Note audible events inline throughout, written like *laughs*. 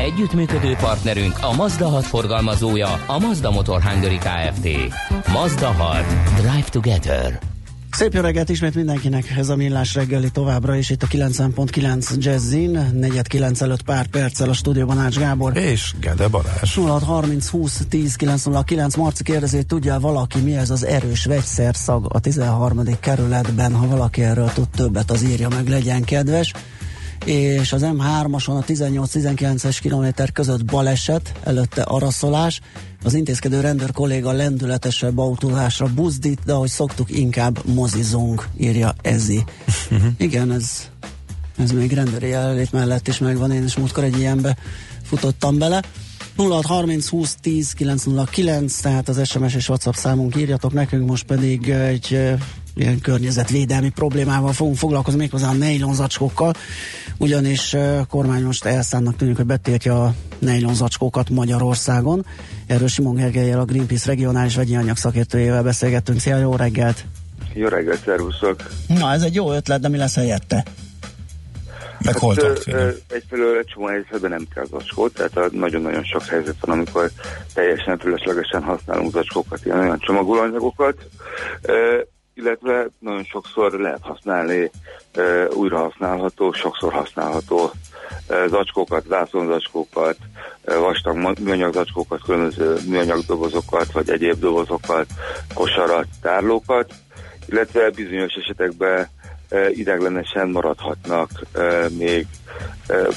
Együttműködő partnerünk a Mazda 6 forgalmazója, a Mazda Motor Hungary Kft. Mazda 6. Drive Together. Szép jó reggelt ismét mindenkinek, ez a Millás reggeli továbbra is itt a 90.9 Jazzin, 4.9 előtt pár perccel a stúdióban Ács Gábor. És Gede Balázs. 0630 20 10 909 Marci kérdezi, tudja valaki mi ez az erős vegyszerszag a 13. kerületben, ha valaki erről tud többet, az írja meg, legyen kedves és az M3-ason a 18-19-es kilométer között baleset, előtte araszolás, az intézkedő rendőr kolléga lendületesebb autózásra buzdít, de ahogy szoktuk, inkább mozizunk, írja Ezi. Uh-huh. Igen, ez, ez még rendőri jelenlét mellett is megvan, én is múltkor egy ilyenbe futottam bele. 0630 20 10 909, tehát az SMS és WhatsApp számunk írjatok nekünk, most pedig egy ilyen környezetvédelmi problémával fogunk foglalkozni, méghozzá a nylon zacskókkal, ugyanis a kormány most elszánnak tűnik, hogy betiltja a nylon zacskókat Magyarországon. Erről Simon Gergelyel, a Greenpeace regionális vegyi anyag szakértőjével beszélgettünk. Szia, jó reggelt! Jó reggelt, szervuszok! Na, ez egy jó ötlet, de mi lesz helyette? Meg hol tart? Egyfelől egy csomó helyzetben nem kell zacskó, tehát nagyon-nagyon sok helyzet van, amikor teljesen fölöslegesen használunk zacskókat, ilyen olyan csomagolóanyagokat illetve nagyon sokszor lehet használni e, újra használható, sokszor használható zacskókat, zászlózacskókat, e, vastag műanyag zacskókat, különböző műanyag dobozokat, vagy egyéb dobozokat, kosarat, tárlókat, illetve bizonyos esetekben e, ideglenesen maradhatnak még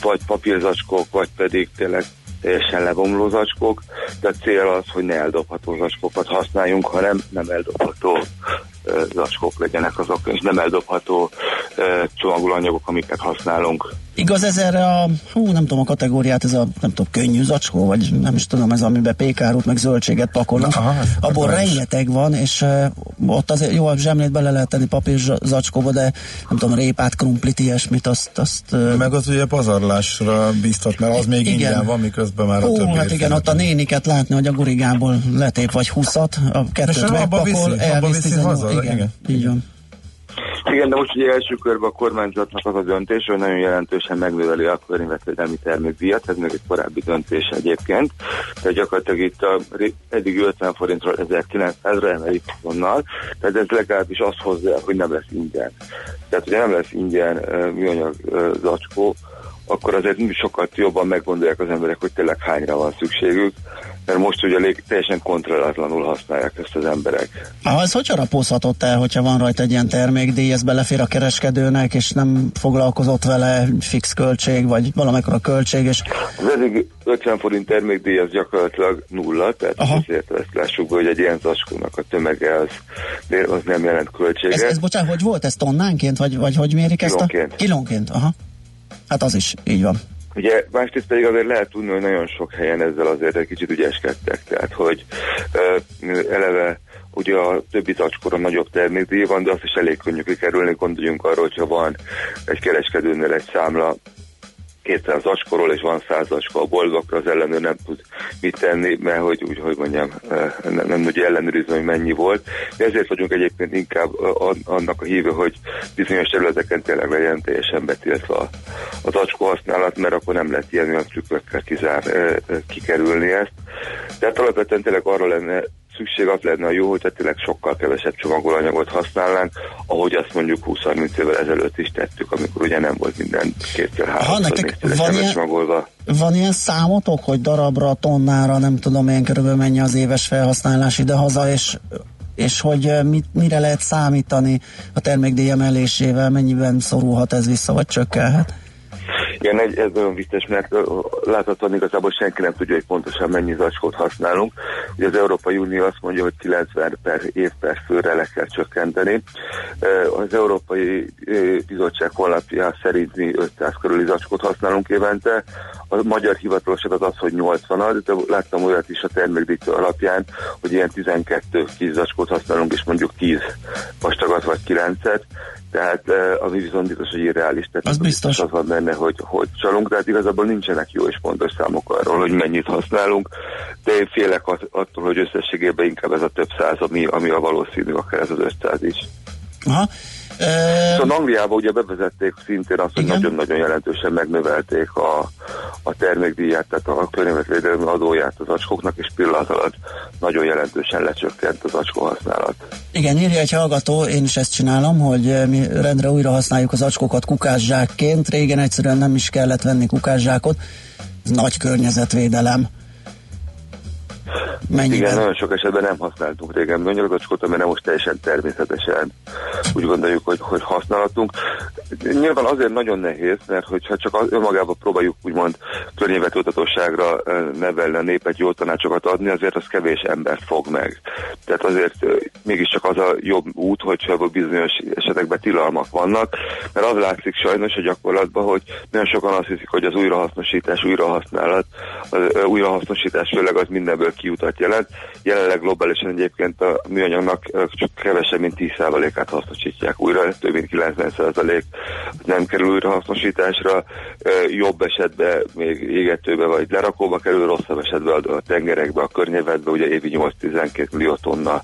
vagy papírzacskók, vagy pedig tényleg teljesen lebomló zacskók, de a cél az, hogy ne eldobható zacskókat használjunk, hanem nem eldobható zacskók legyenek azok, és nem eldobható csomagolóanyagok, amiket használunk. Igaz ez erre a, hú, nem tudom a kategóriát, ez a, nem tudom, könnyű zacskó, vagy nem is tudom, ez amiben pékárút, meg zöldséget pakolnak. Aha, Abból rengeteg van, és uh, ott azért jó, a zsemlét bele lehet tenni papír zacskóba, de nem tudom, répát, krumplit, ilyesmit, azt... azt uh, meg az ugye pazarlásra biztat, mert az még igen. ingyen van, miközben már Hú, a többi hát igen, ott a néniket látni, hogy a gurigából letép vagy húszat, a kettőt megpakol, elviszi haza, igen, igen, így van. Igen, de most ugye első körben a kormányzatnak az a döntés, hogy nagyon jelentősen megnöveli a környezetvédelmi termékdíjat, ez még egy korábbi döntés egyébként. Tehát gyakorlatilag itt a, eddig 50 forintról 1900-ra emelik azonnal, tehát ez legalábbis azt hozza, hogy nem lesz ingyen. Tehát ugye nem lesz ingyen műanyag zacskó, akkor azért sokkal jobban meggondolják az emberek, hogy tényleg hányra van szükségük, mert most ugye elég teljesen kontrollatlanul használják ezt az emberek. Ez hogy harapózhatott el, hogyha van rajta egy ilyen termékdíj, ez belefér a kereskedőnek, és nem foglalkozott vele fix költség, vagy valamikor a költség, és... Az eddig 50 forint termékdíj az gyakorlatilag nulla, tehát Aha. azért ezt lássuk be, hogy egy ilyen zacskónak a tömege az, az nem jelent költséget. Ez, ez bocsánat, hogy volt ez tonnánként, vagy, vagy hogy mérik ezt a... Kilónként, aha. Hát az is, így van. Ugye másrészt pedig azért lehet tudni, hogy nagyon sok helyen ezzel azért egy kicsit ügyeskedtek, tehát hogy eleve ugye a többi zacskóra nagyobb termékdíj van, de azt is elég könnyű kikerülni, gondoljunk arról, hogyha van egy kereskedőnél egy számla 200 zacskóról, és van 100 zacskó a bolgakra, az ellenőr nem tud mit tenni, mert hogy úgy, hogy mondjam, nem, nem tudja ellenőrizni, hogy mennyi volt. De ezért vagyunk egyébként inkább annak a híve, hogy bizonyos területeken tényleg legyen teljesen betiltva a, a zacskó használat, mert akkor nem lehet ilyen olyan trükkökkel kizár, kikerülni ezt. Tehát alapvetően tényleg arra lenne szükség az lenne a jó, hogy tényleg sokkal kevesebb csomagolóanyagot használnánk, ahogy azt mondjuk 20-30 évvel ezelőtt is tettük, amikor ugye nem volt minden kétszer háromszor van ilyen, csomagolva. Van ilyen számotok, hogy darabra, tonnára, nem tudom én körülbelül mennyi az éves felhasználás idehaza, és és hogy mit, mire lehet számítani a termékdíj emelésével, mennyiben szorulhat ez vissza, vagy csökkelhet? Igen, egy, ez nagyon vicces, mert láthatóan igazából senki nem tudja, hogy pontosan mennyi zacskót használunk. Ugye az Európai Unió azt mondja, hogy 90 per év per főre le kell csökkenteni. Az Európai Bizottság honlapja szerint mi 500 körüli zacskót használunk évente. A magyar hivatalos az az, hogy 80 de láttam olyat is a termékdíjtő alapján, hogy ilyen 12 kis zacskót használunk, és mondjuk 10 9-et, tehát ami viszont biztos, hogy irreális. Tehát az biztos. Az van benne, hogy, hogy csalunk, tehát igazából nincsenek jó és pontos számok arról, hogy mennyit használunk, de én félek attól, hogy összességében inkább ez a több száz, ami, ami a valószínű, akár ez az 500 is. Aha. E... Szóval Angliában ugye bevezették szintén azt, hogy nagyon-nagyon jelentősen megnövelték a, a termékdíját, tehát a környezetvédelmi adóját az acskóknak, és pillanat alatt nagyon jelentősen lecsökkent az acskó használat. Igen, írja egy hallgató, én is ezt csinálom, hogy mi rendre újra használjuk az acskókat kukászsákként, régen egyszerűen nem is kellett venni kukászsákot, ez nagy környezetvédelem. Mennyiben? Igen, nagyon sok esetben nem használtunk régen műanyagzacskót, mert most teljesen természetesen úgy gondoljuk, hogy, hogy használhatunk. Nyilván azért nagyon nehéz, mert hogyha csak az önmagában próbáljuk úgymond környezetutatóságra nevelni a népet, jó tanácsokat adni, azért az kevés embert fog meg. Tehát azért mégiscsak az a jobb út, hogyha bizonyos esetekben tilalmak vannak, mert az látszik sajnos a gyakorlatban, hogy nagyon sokan azt hiszik, hogy az újrahasznosítás, újrahasználat, az újrahasznosítás főleg az mindenből kiutat jelent. Jelenleg globálisan egyébként a műanyagnak csak kevesebb, mint 10%-át hasznosítják újra, több mint 90% nem kerül újrahasznosításra, jobb esetben még égetőbe vagy lerakóba kerül, rosszabb esetben a tengerekbe, a környezetbe, ugye évi 8-12 millió tonna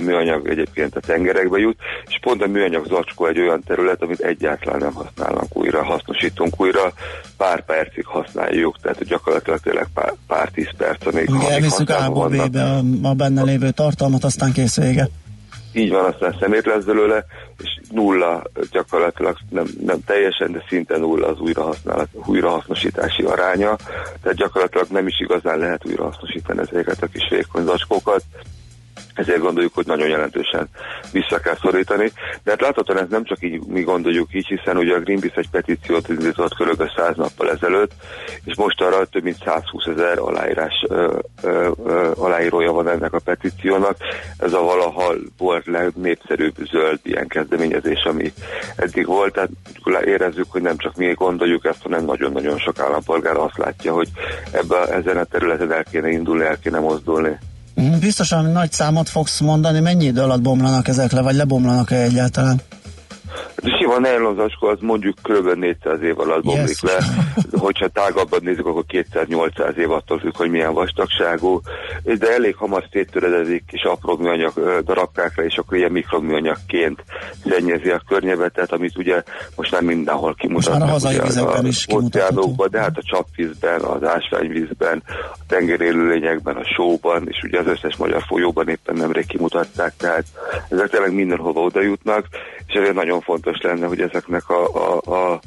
műanyag egyébként a tengerekbe jut, és pont a műanyag zacskó egy olyan terület, amit egyáltalán nem használnak újra, hasznosítunk újra, pár percig használjuk, tehát gyakorlatilag tényleg pár, pár tíz perc, amíg, Ugye elviszük A-ból B-be a, a benne lévő tartalmat, aztán kész vége. Így van, aztán szemét lesz belőle, és nulla gyakorlatilag nem, nem teljesen, de szinte nulla az újrahasználat, újrahasznosítási aránya, tehát gyakorlatilag nem is igazán lehet újrahasznosítani ezeket a kis vékony zacskókat, ezért gondoljuk, hogy nagyon jelentősen vissza kell szorítani. De hát láthatóan ez nem csak így mi gondoljuk így, hiszen ugye a Greenpeace egy petíciót indított kb. 100 nappal ezelőtt, és most arra több mint 120 ezer aláírás ö, ö, ö, aláírója van ennek a petíciónak. Ez a valaha volt legnépszerűbb zöld ilyen kezdeményezés, ami eddig volt. Tehát érezzük, hogy nem csak mi gondoljuk ezt, hanem nagyon-nagyon sok állampolgár azt látja, hogy ebbe, ezen a területen el kéne indulni, el kéne mozdulni. Biztosan nagy számot fogsz mondani, mennyi idő alatt bomlanak ezek le, vagy lebomlanak-e egyáltalán? A sima nejlonzacskó az mondjuk kb. 400 év alatt bomlik yes. le. Hogyha tágabban nézzük, akkor 200-800 év attól függ, hogy milyen vastagságú. De elég hamar széttöredezik és apró műanyag darabkákra, és akkor ilyen mikroműanyagként szennyezi a környezetet, amit ugye most nem mindenhol kimutatnak. Most már a hazai vizekben is kimutatható. De hát a csapvízben, az ásványvízben, a tengerélőlényekben, a sóban, és ugye az összes magyar folyóban éppen nemrég kimutatták, tehát ezek tényleg mindenhova oda jutnak, és ezért nagyon fontos lenne, hogy ezeknek a, a, a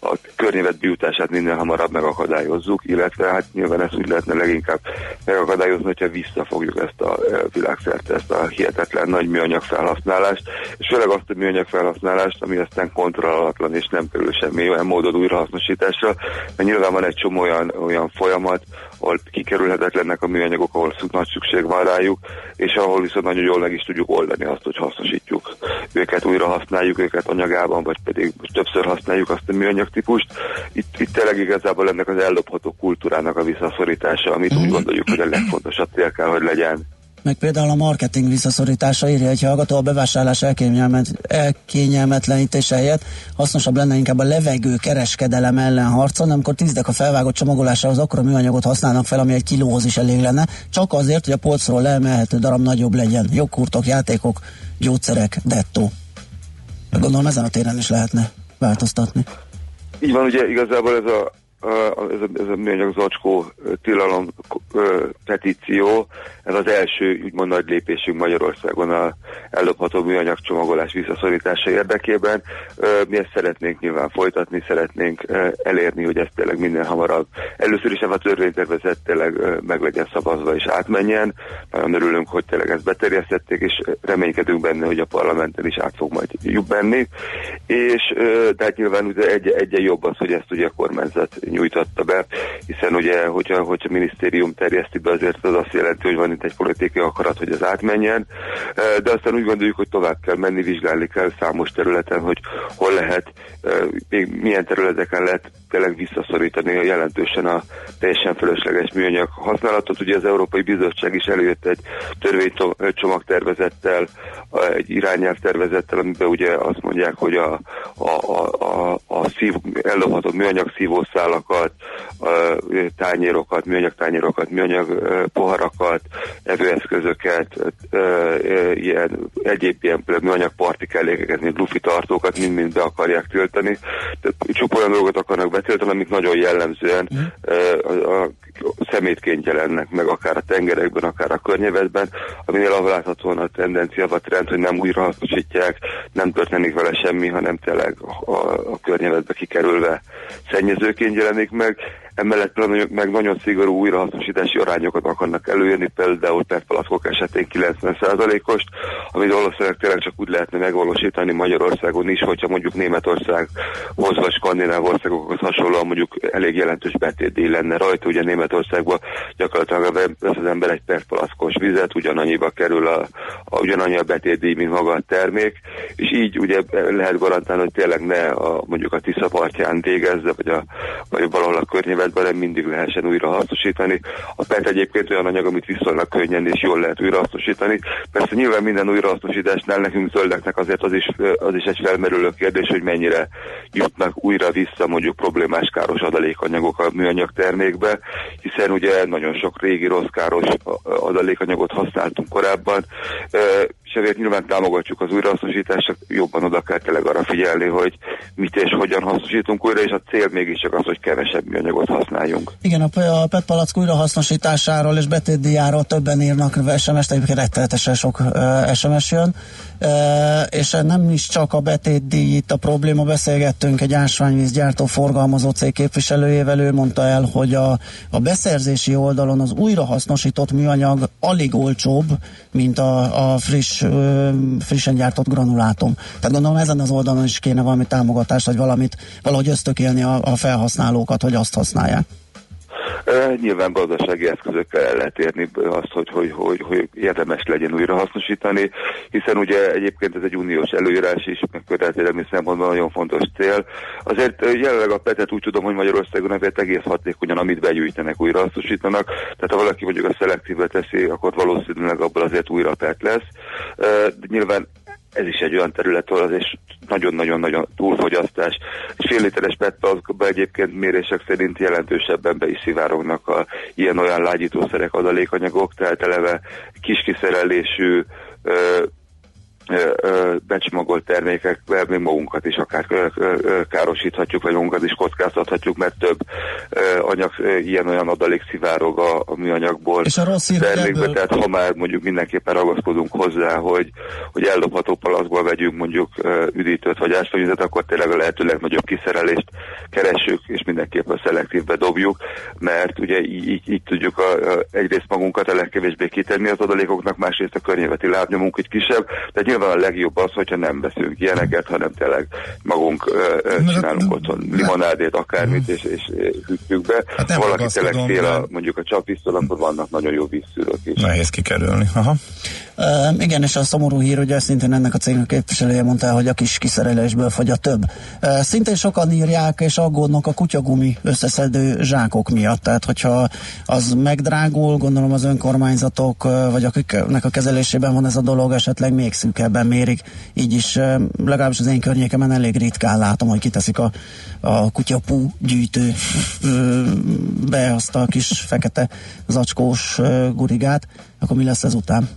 a környezet biutását minél hamarabb megakadályozzuk, illetve hát nyilván ezt úgy lehetne leginkább megakadályozni, hogyha visszafogjuk ezt a e, világszerte, ezt a hihetetlen nagy műanyag felhasználást, és főleg azt a műanyag felhasználást, ami aztán kontrollatlan és nem kerül semmi olyan módon újrahasznosításra, mert nyilván van egy csomó olyan, olyan folyamat, ahol kikerülhetetlennek a műanyagok, ahol nagy szükség van rájuk, és ahol viszont nagyon jól meg is tudjuk oldani azt, hogy hasznosítjuk őket, újra használjuk őket anyagában, vagy pedig többször használjuk azt a műanyag típust. Itt, itt tényleg igazából ennek az ellopható kultúrának a visszaszorítása, amit úgy mhm. gondoljuk, hogy a legfontosabb cél kell, hogy legyen meg például a marketing visszaszorítása írja egy hallgató, a bevásárlás elkényelmet, elkényelmetlenítése helyett hasznosabb lenne inkább a levegő kereskedelem ellen harcolni, amikor tízdek a felvágott csomagolásához akkor a műanyagot használnak fel, ami egy kilóhoz is elég lenne, csak azért, hogy a polcról leemelhető darab nagyobb legyen. Jogkurtok, játékok, gyógyszerek, dettó. Gondolom ezen a téren is lehetne változtatni. Így van, ugye igazából ez a ez a, ez a műanyag zacskó tilalom petíció, ez az első úgymond nagy lépésünk Magyarországon a ellopható műanyag csomagolás visszaszorítása érdekében. Mi ezt szeretnénk nyilván folytatni, szeretnénk elérni, hogy ez tényleg minden hamarabb. Először is a törvénytervezet tényleg meg legyen szavazva és átmenjen. Nagyon örülünk, hogy tényleg ezt beterjesztették, és reménykedünk benne, hogy a parlamenten is át fog majd jobb benni. És tehát nyilván ugye egy, egy jobb az, hogy ezt ugye a kormányzat nyújtotta be, hiszen ugye, hogyha, hogyha a minisztérium terjeszti be, azért az azt jelenti, hogy van itt egy politikai akarat, hogy ez átmenjen, de aztán úgy gondoljuk, hogy tovább kell menni, vizsgálni kell számos területen, hogy hol lehet, még milyen területeken lehet tényleg visszaszorítani jelentősen a teljesen fölösleges műanyag használatot. Ugye az Európai Bizottság is előjött egy törvénycsomagtervezettel, egy irányelvtervezettel, amiben ugye azt mondják, hogy a, a, a, a, a szív, ellopható műanyag szívószálakat, a tányérokat, műanyag tányérokat, műanyag poharakat, evőeszközöket, ilyen egyéb ilyen műanyag partikellékeket, mint lufi tartókat mind-mind be akarják tiltani. Tehát csupa olyan dolgokat akarnak betiltani, amik nagyon jellemzően mm. a, a szemétként jelennek meg, akár a tengerekben, akár a környezetben, aminél ahol láthatóan a tendencia, vagy trend, hogy nem újra hasznosítják, nem történik vele semmi, hanem tényleg a, a környezetbe kikerülve szennyezőként jelenik meg. Emellett meg nagyon szigorú újrahasznosítási arányokat akarnak előírni, például petpalackok esetén 90%-ost, amit valószínűleg tényleg csak úgy lehetne megvalósítani Magyarországon is, hogyha mondjuk Németországhoz vagy Skandináv országokhoz hasonlóan mondjuk elég jelentős betétdíj lenne rajta. Ugye Németországban gyakorlatilag vesz az ember egy petpalackos vizet, ugyanannyiba kerül a, a ugyanannyi a betétdíj, mint maga a termék, és így ugye lehet garantálni, hogy tényleg ne a, mondjuk a Tisza partján végezze, vagy, a, vagy valahol a környezet helyzetben nem mindig lehessen újra hasznosítani. A PET egyébként olyan anyag, amit viszonylag könnyen és jól lehet újra hasznosítani. Persze nyilván minden újrahasznosításnál nekünk zöldeknek azért az is, az is egy felmerülő kérdés, hogy mennyire jutnak újra vissza mondjuk problémás káros adalékanyagok a műanyag termékbe, hiszen ugye nagyon sok régi rossz káros adalékanyagot használtunk korábban, és ezért nyilván támogatjuk az újrahasznosítást, jobban oda kell tényleg arra figyelni, hogy mit és hogyan hasznosítunk újra, és a cél mégiscsak az, hogy kevesebb műanyagot használjunk. Igen, a, PET palack újrahasznosításáról és betétdiáról többen írnak SMS-t, egyébként rettenetesen sok SMS jön, és nem is csak a betétdíj itt a probléma, beszélgettünk egy ásványvízgyártó forgalmazó cég képviselőjével, ő mondta el, hogy a, a beszerzési oldalon az újrahasznosított műanyag alig olcsóbb, mint a, a friss, frissen gyártott granulátum. Tehát gondolom ezen az oldalon is kéne valami támogatást, vagy valamit, valahogy ösztökélni a, a felhasználókat, hogy azt használják. Nyilván gazdasági eszközökkel el lehet érni azt, hogy, hogy, hogy, hogy érdemes legyen újra hasznosítani, hiszen ugye egyébként ez egy uniós előírás is, meg környezetvédelmi szempontból nagyon fontos cél. Azért jelenleg a petet úgy tudom, hogy Magyarországon azért egész hatékonyan, amit begyűjtenek, újra hasznosítanak. Tehát ha valaki mondjuk a szelektívbe teszi, akkor valószínűleg abból azért újra pet lesz. De nyilván ez is egy olyan terület, ahol azért nagyon-nagyon-nagyon túlfogyasztás. Fél literes petpalkba egyébként mérések szerint jelentősebben be is szivárognak a ilyen-olyan lágyítószerek, adalékanyagok, tehát eleve kis kiszerelésű becsomagolt termékekvel mi magunkat is akár károsíthatjuk, vagy magunkat is kockáztathatjuk, mert több anyag, ilyen-olyan adalék szivárog a, a műanyagból És a rossz termékbe, ebből... tehát ha már mondjuk mindenképpen ragaszkodunk hozzá, hogy, hogy ellopható palaszból vegyünk mondjuk üdítőt vagy ásványvizet, akkor tényleg a lehető legnagyobb kiszerelést keressük, és mindenképpen szelektívbe dobjuk, mert ugye így, így, így tudjuk a, a, egyrészt magunkat a legkevésbé kitenni az adalékoknak, másrészt a környezeti lábnyomunk egy kisebb, de nyilván a legjobb az, hogyha nem veszünk ilyeneket, hanem tényleg magunk uh, csinálunk otthon limonádét, akármit, és, és hűtjük be. Hát ha valaki tényleg fél a, mondjuk a csapvíztől, akkor vannak nagyon jó vízszűrők is. Nehéz kikerülni. Aha. Igen, és a szomorú hír, hogy szintén ennek a cégnek képviselője mondta, hogy a kis kiszerelésből fogy a több. Uh, szintén sokan írják és aggódnak a kutyagumi összeszedő zsákok miatt, tehát hogyha az megdrágul, gondolom az önkormányzatok, vagy akiknek a kezelésében van ez a dolog, esetleg még szűkebben mérik, így is uh, legalábbis az én környékemen elég ritkán látom, hogy kiteszik a, a kutyapú gyűjtő be azt a kis fekete zacskós gurigát, akkor mi lesz ezután?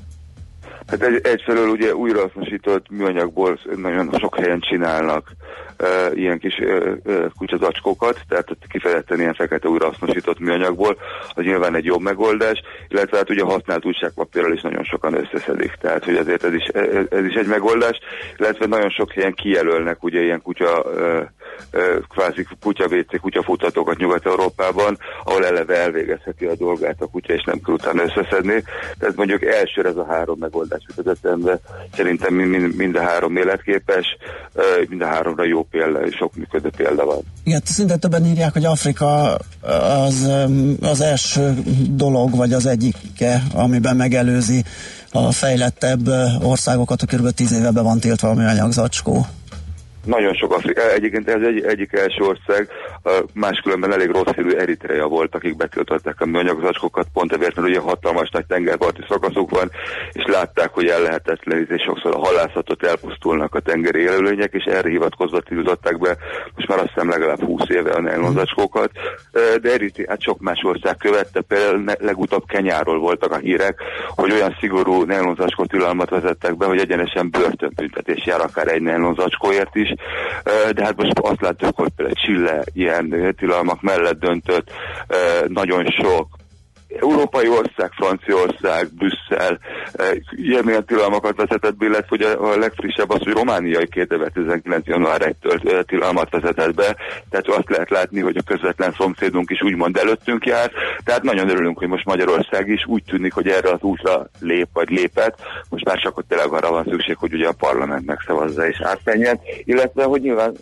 Hát egy, egyfelől ugye újrahasznosított műanyagból nagyon sok helyen csinálnak uh, ilyen kis uh, kutyazacskókat, tehát kifejezetten ilyen fekete újrahasznosított műanyagból, az nyilván egy jobb megoldás, illetve hát ugye használt újságpapírral is nagyon sokan összeszedik, tehát hogy azért ez is, ez is egy megoldás, illetve nagyon sok helyen kijelölnek ugye ilyen kutya uh, kvázi kutyavécé, kutyafutatókat Nyugat-Európában, ahol eleve elvégezheti a dolgát a kutya, és nem kell utána összeszedni. Tehát mondjuk elsőre ez a három megoldás jutott eszembe. Szerintem mind, mind a három életképes, mind a háromra jó példa, és sok működő példa van. Igen, szinte többen írják, hogy Afrika az, az első dolog, vagy az egyike, amiben megelőzi a fejlettebb országokat, a kb. 10 éve be van tiltva a műanyag zacskó. Nagyon sok Afrika, egyébként ez egy, egyik első ország, máskülönben elég rossz hírű Eritrea volt, akik betiltották a műanyagzacskókat, pont ezért, mert ugye hatalmas nagy tengerparti szakaszuk van, és látták, hogy el lehetetlenítés sokszor a halászatot elpusztulnak a tengeri élőlények, és erre hivatkozva tiltották be, most már azt hiszem legalább 20 éve a nylonzacskókat, de Eritreát sok más ország követte, például legutóbb Kenyáról voltak a hírek, hogy olyan szigorú nylonzacskó tilalmat vezettek be, hogy egyenesen börtönbüntetés jár akár egy nylonzacskóért is, de hát most azt látjuk, hogy például Chile ilyen tilalmak mellett döntött, nagyon sok európai ország, Franciaország, Brüsszel ilyen tilalmakat vezetett be, illetve hogy a, legfrissebb az, hogy romániai 2019. január 1-től tilalmat vezetett be, tehát azt lehet látni, hogy a közvetlen szomszédunk is úgymond előttünk jár, tehát nagyon örülünk, hogy most Magyarország is úgy tűnik, hogy erre az útra lép vagy lépett, most már csak ott tényleg arra van szükség, hogy ugye a parlament megszavazza és átmenjen, illetve hogy nyilván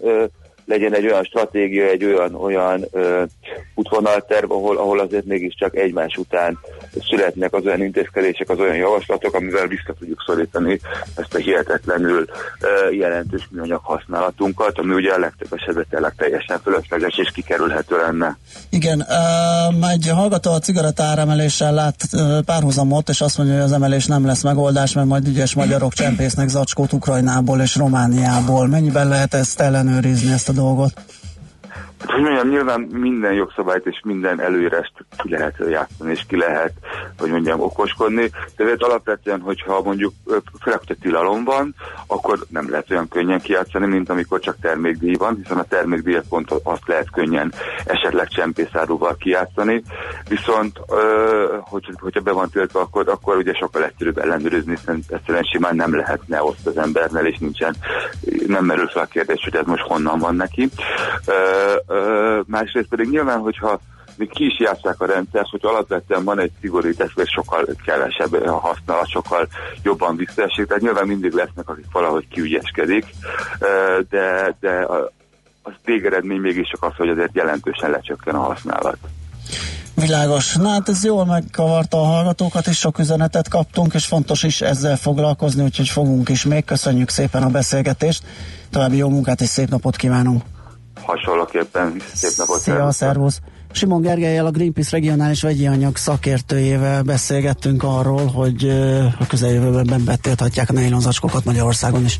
legyen egy olyan stratégia, egy olyan, olyan ö, útvonalterv, ahol, ahol azért mégiscsak egymás után születnek az olyan intézkedések, az olyan javaslatok, amivel vissza tudjuk szorítani ezt a hihetetlenül ö, jelentős műanyag használatunkat, ami ugye a legtöbb esetben tényleg teljesen fölösleges és kikerülhető lenne. Igen, uh, egy hallgató a cigarettáremeléssel lát uh, párhuzamot, és azt mondja, hogy az emelés nem lesz megoldás, mert majd ügyes magyarok csempésznek zacskót Ukrajnából és Romániából. Mennyiben lehet ezt ellenőrizni, ezt a dolgot? Hát, hogy mondjam, nyilván minden jogszabályt és minden előírást ki lehet játszani, és ki lehet, hogy mondjam, okoskodni. De alapvetően, hogyha mondjuk hogy tilalom van, akkor nem lehet olyan könnyen kijátszani, mint amikor csak termékdíj van, hiszen a termékdíjat pont azt lehet könnyen esetleg csempészáróval kijátszani. Viszont, hogy, hogyha be van tiltva, akkor, akkor ugye sokkal egyszerűbb ellenőrizni, hiszen egyszerűen simán nem lehetne azt az embernél, és nincsen, nem merül fel a kérdés, hogy ez most honnan van neki másrészt pedig nyilván, hogyha még ki is játszák a rendszert, hogy alapvetően van egy szigorítás, vagy sokkal kevesebb a használat, sokkal jobban visszaesik, tehát nyilván mindig lesznek, akik valahogy kiügyeskedik, de, de az végeredmény mégis csak az, hogy azért jelentősen lecsökken a használat. Világos. Na hát ez jól megkavarta a hallgatókat, és sok üzenetet kaptunk, és fontos is ezzel foglalkozni, úgyhogy fogunk is még. Köszönjük szépen a beszélgetést. További jó munkát és szép napot kívánunk! Hasonlóképpen szép napot. Szia, szervusz! Simon Gergelyel, a Greenpeace regionális vegyi anyag szakértőjével beszélgettünk arról, hogy a közeljövőben betilthatják a nejlonzacskókat Magyarországon is.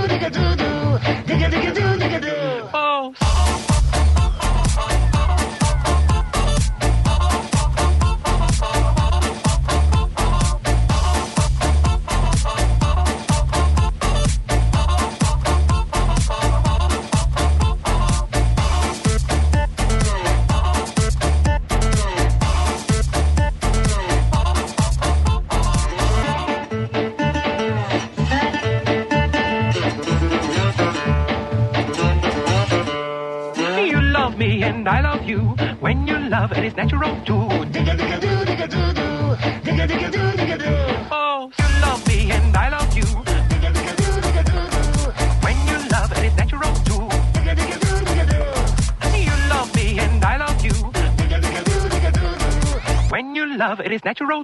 natural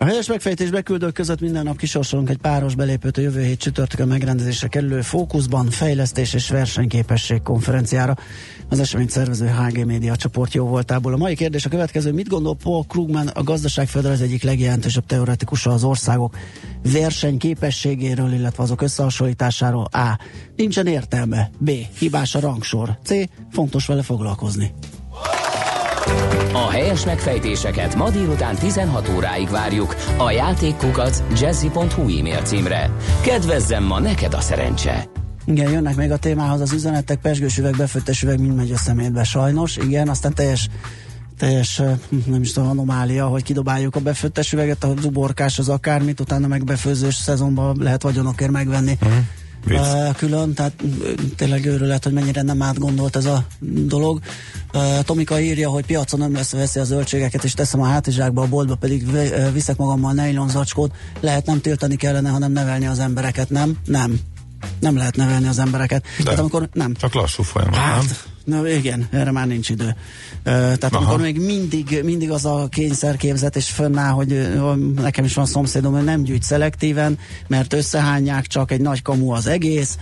A helyes megfejtés beküldők között minden nap kisorsolunk egy páros belépőt a jövő hét csütörtökön megrendezésre kerülő fókuszban fejlesztés és versenyképesség konferenciára. Az esemény szervező HG Média csoport jó voltából. A mai kérdés a következő. Mit gondol Paul Krugman, a gazdaságföderal az egyik legjelentősebb teoretikusa az országok versenyképességéről, illetve azok összehasonlításáról? A. Nincsen értelme. B. Hibás a rangsor. C. Fontos vele foglalkozni. A helyes megfejtéseket ma délután 16 óráig várjuk a játékkukac jazzy.hu e-mail címre. Kedvezzem ma neked a szerencse! Igen, jönnek még a témához az üzenetek, pesgős üveg, befőttes üveg, mind megy a szemétbe sajnos. Igen, aztán teljes teljes, nem is tudom, anomália, hogy kidobáljuk a befőttes üveget, a zuborkás az akármit, utána meg befőzős szezonban lehet vagyonokért megvenni. Uh-huh. Uh, külön, tehát tényleg őrület, hogy mennyire nem átgondolt ez a dolog. Tomika írja, hogy piacon nem lesz veszi a zöldségeket, és teszem a hátizsákba, a boltba pedig viszek magammal nejlon zacskót. Lehet nem tiltani kellene, hanem nevelni az embereket, nem? Nem. Nem lehet nevelni az embereket. De, tehát amikor nem. Csak lassú folyamat, hát, nem? Na igen, erre már nincs idő. Tehát Aha. amikor még mindig, mindig az a kényszerképzet és fönnáll, hogy nekem is van szomszédom, hogy nem gyűjt szelektíven, mert összehányják csak egy nagy kamu az egész,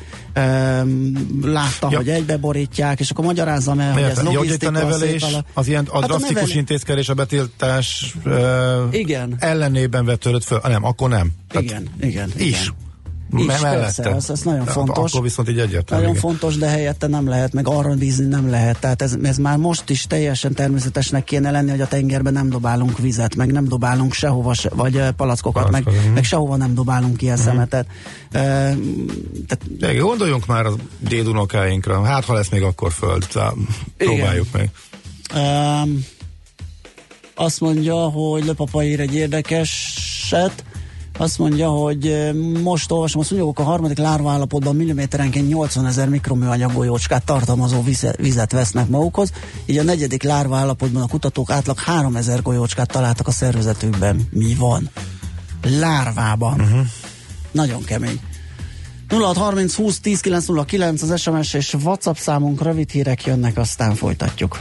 látta, ja. hogy egybeborítják, és akkor magyarázzam el, hogy ez logisztika. a nevelés, az ilyen a hát drasztikus a nevelés... intézkedés, a betiltás igen. ellenében vetődött föl, nem, akkor nem. Tehát igen, igen. Is. Igen. Is, persze, ez, ez nagyon fontos. Akkor viszont így egyértelmű. Nagyon igen. fontos, de helyette nem lehet, meg arra bízni nem lehet. Tehát ez, ez már most is teljesen természetesnek kéne lenni, hogy a tengerben nem dobálunk vizet, meg nem dobálunk sehova, se, vagy palackokat, meg, meg sehova nem dobálunk ilyen uh-huh. szemetet. Uh, tehát, de, gondoljunk már a dédunokáinkra, hát ha lesz még akkor föld, próbáljuk meg. Um, azt mondja, hogy Lepapa ír egy érdekeset, azt mondja, hogy most olvasom, azt mondjuk a harmadik lárva állapotban milliméterenként 80 ezer mikroműanyag golyócskát tartalmazó vizet vesznek magukhoz, így a negyedik lárva állapotban a kutatók átlag 3 ezer golyócskát találtak a szervezetükben. Mi van? Lárvában. Uh-huh. Nagyon kemény. 0630 20 10 909 az SMS és WhatsApp számunk rövid hírek jönnek, aztán folytatjuk.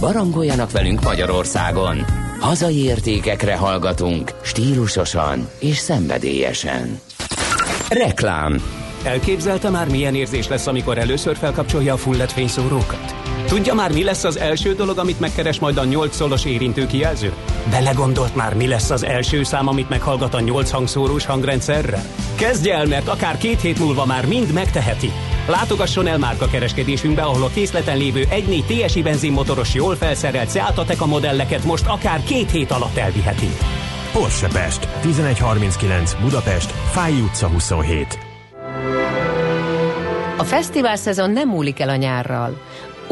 Barangoljanak velünk Magyarországon! Hazai értékekre hallgatunk, stílusosan és szenvedélyesen. Reklám Elképzelte már milyen érzés lesz, amikor először felkapcsolja a fullet fényszórókat? Tudja már, mi lesz az első dolog, amit megkeres majd a 8 szolos érintő kijelző? Belegondolt már, mi lesz az első szám, amit meghallgat a 8 hangszórós hangrendszerre? Kezdje el, mert akár két hét múlva már mind megteheti. Látogasson el márka kereskedésünkbe, ahol a készleten lévő 1.4 TSI benzinmotoros jól felszerelt Seat a modelleket most akár két hét alatt elviheti. Porsche Pest, 1139 Budapest, Fáj utca 27. A fesztivál szezon nem múlik el a nyárral.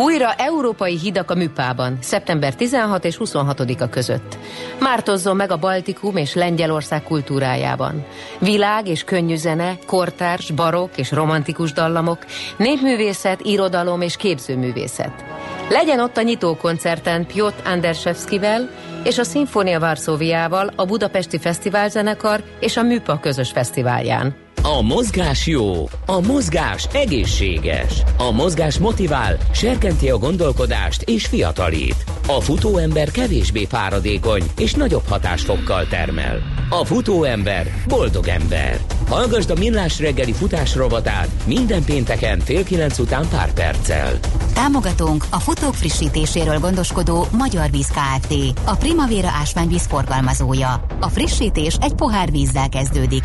Újra európai hidak a Műpában, szeptember 16 és 26-a között. Mártozzon meg a Baltikum és Lengyelország kultúrájában. Világ és könnyű zene, kortárs, barok és romantikus dallamok, népművészet, irodalom és képzőművészet. Legyen ott a nyitókoncerten Piotr Anderszewskivel és a Sinfonia Varsóviával a Budapesti Fesztiválzenekar és a Műpa közös fesztiválján. A mozgás jó, a mozgás egészséges, a mozgás motivál, serkenti a gondolkodást és fiatalít. A futóember kevésbé fáradékony és nagyobb hatásfokkal termel. A futóember boldog ember. Hallgasd a Millás reggeli futás rovatát minden pénteken fél kilenc után pár perccel. Támogatónk a futók frissítéséről gondoskodó Magyar Víz Kft. A Primavera ásványvíz forgalmazója. A frissítés egy pohár vízzel kezdődik.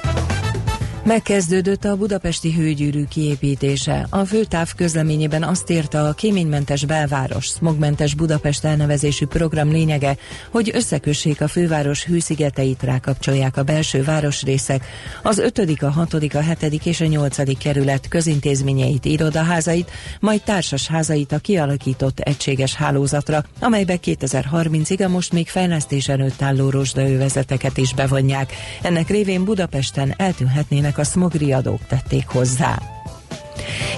Megkezdődött a budapesti hőgyűrű kiépítése. A főtáv közleményében azt írta a kéménymentes belváros, smogmentes Budapest elnevezésű program lényege, hogy összekössék a főváros hűszigeteit, rákapcsolják a belső városrészek, az 5., a 6., a 7. és a 8. kerület közintézményeit, irodaházait, majd társas házait a kialakított egységes hálózatra, amelybe 2030-ig a most még fejlesztés előtt álló rozsdaövezeteket is bevonják. Ennek révén Budapesten eltűnhetnének a smogri adók tették hozzá.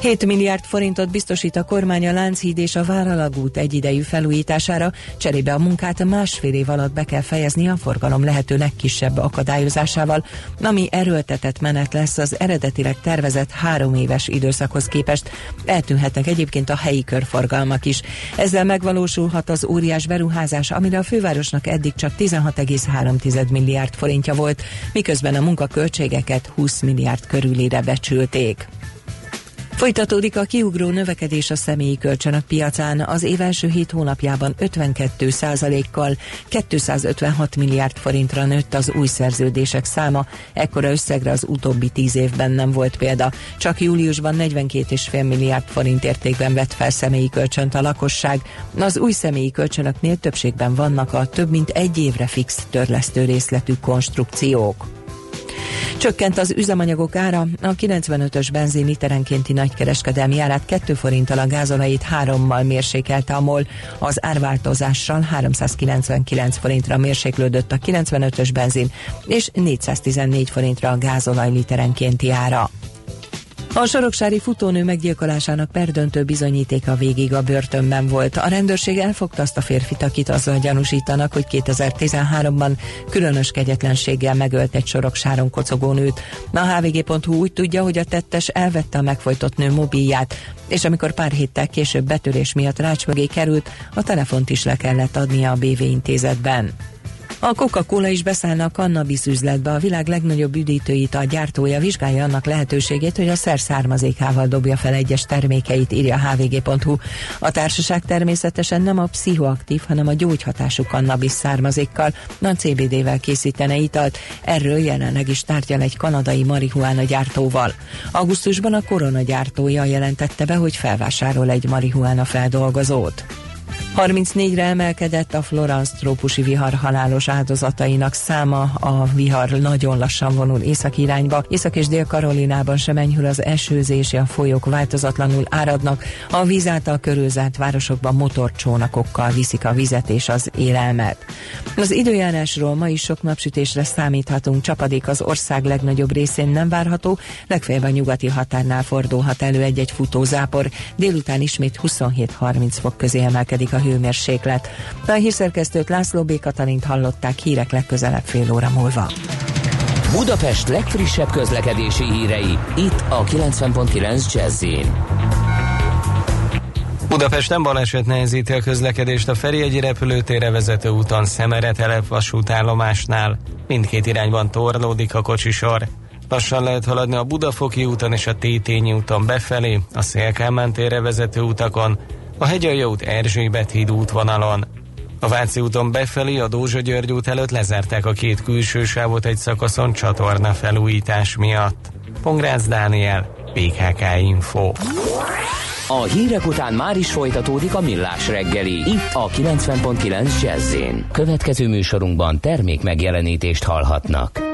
7 milliárd forintot biztosít a kormány a Lánchíd és a Váralagút egyidejű felújítására, cserébe a munkát másfél év alatt be kell fejezni a forgalom lehető legkisebb akadályozásával, ami erőltetett menet lesz az eredetileg tervezett három éves időszakhoz képest. Eltűnhetnek egyébként a helyi körforgalmak is. Ezzel megvalósulhat az óriás beruházás, amire a fővárosnak eddig csak 16,3 milliárd forintja volt, miközben a munkaköltségeket 20 milliárd körülire becsülték. Folytatódik a kiugró növekedés a személyi kölcsönök piacán. Az év első hét hónapjában 52 kal 256 milliárd forintra nőtt az új szerződések száma. Ekkora összegre az utóbbi tíz évben nem volt példa. Csak júliusban 42,5 milliárd forint értékben vett fel személyi kölcsönt a lakosság. Az új személyi kölcsönöknél többségben vannak a több mint egy évre fix törlesztő részletű konstrukciók. Csökkent az üzemanyagok ára, a 95-ös benzin literenkénti nagykereskedelmi árát 2 forinttal a gázolait hárommal mérsékelte a MOL. Az árváltozással 399 forintra mérséklődött a 95-ös benzin, és 414 forintra a gázolaj literenkénti ára. A soroksári futónő meggyilkolásának perdöntő bizonyítéka végig a börtönben volt. A rendőrség elfogta azt a férfit, akit azzal gyanúsítanak, hogy 2013-ban különös kegyetlenséggel megölt egy soroksáron kocogó nőt. A hvg.hu úgy tudja, hogy a tettes elvette a megfojtott nő mobilját, és amikor pár héttel később betörés miatt rács mögé került, a telefont is le kellett adnia a BV intézetben. A Coca-Cola is beszállna a cannabis üzletbe. A világ legnagyobb üdítőit a gyártója vizsgálja annak lehetőségét, hogy a szer származékával dobja fel egyes termékeit, írja hvg.hu. A társaság természetesen nem a pszichoaktív, hanem a gyógyhatású cannabis származékkal, a CBD-vel készítene italt. Erről jelenleg is tárgyal egy kanadai marihuána gyártóval. Augusztusban a korona gyártója jelentette be, hogy felvásárol egy marihuána feldolgozót. 34-re emelkedett a Florence trópusi vihar halálos áldozatainak száma. A vihar nagyon lassan vonul észak irányba. Észak és Dél-Karolinában sem enyhül az esőzés, a folyók változatlanul áradnak. A víz által körülzárt városokban motorcsónakokkal viszik a vizet és az élelmet. Az időjárásról ma is sok napsütésre számíthatunk. Csapadék az ország legnagyobb részén nem várható, legfeljebb a nyugati határnál fordulhat elő egy-egy futózápor. Délután ismét 27-30 fok közé emelkedik a hőmérséklet. A hírszerkesztőt László B. Katalint hallották hírek legközelebb fél óra múlva. Budapest legfrissebb közlekedési hírei, itt a 90.9 jazz Budapesten baleset nehezíti a közlekedést a Ferihegyi repülőtérre vezető úton Szemere telep vasútállomásnál. Mindkét irányban torlódik a kocsisor. Lassan lehet haladni a Budafoki úton és a Tétényi úton befelé, a Szélkámán térre vezető utakon, a Hegyalja út Erzsébet híd útvonalon. A Váci úton befelé a Dózsa György út előtt lezárták a két külső sávot egy szakaszon csatorna felújítás miatt. Pongrácz Dániel, PKK Info. A hírek után már is folytatódik a millás reggeli, itt a 90.9 jazz Következő műsorunkban termék megjelenítést hallhatnak.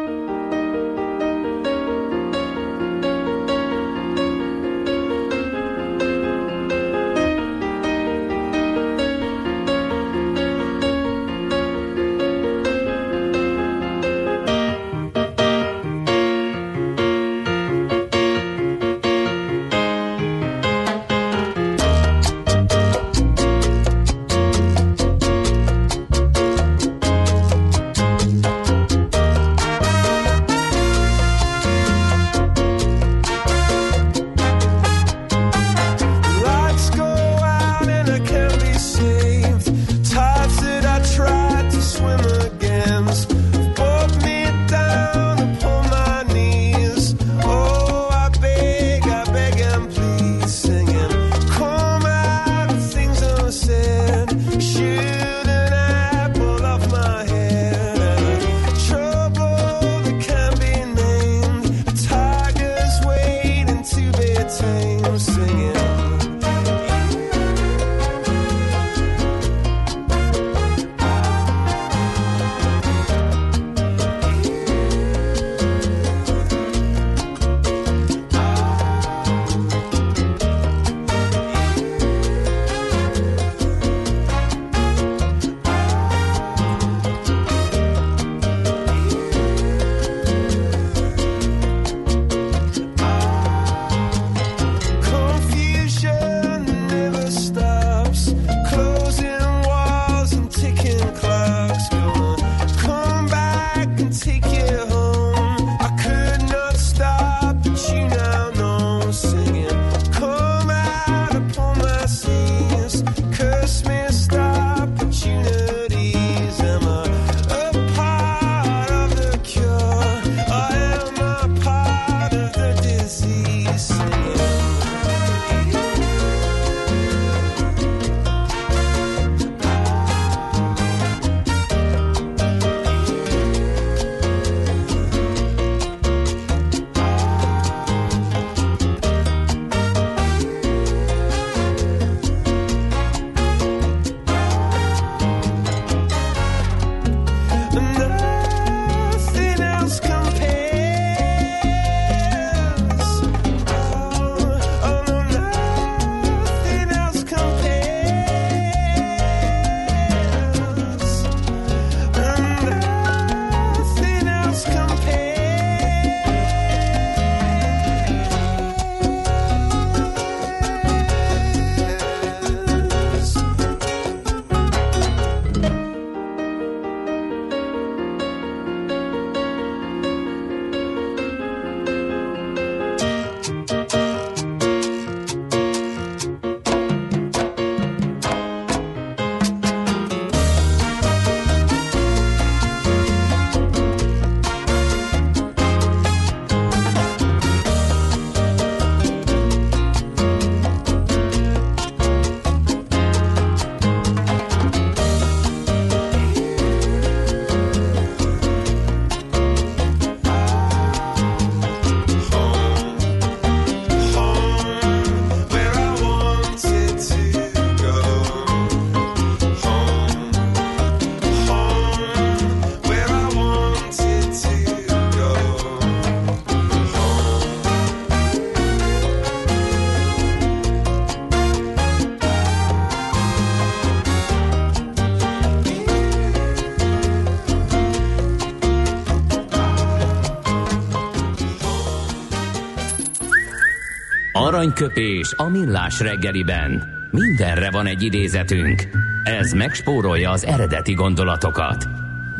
Aranyköpés a millás reggeliben. Mindenre van egy idézetünk. Ez megspórolja az eredeti gondolatokat.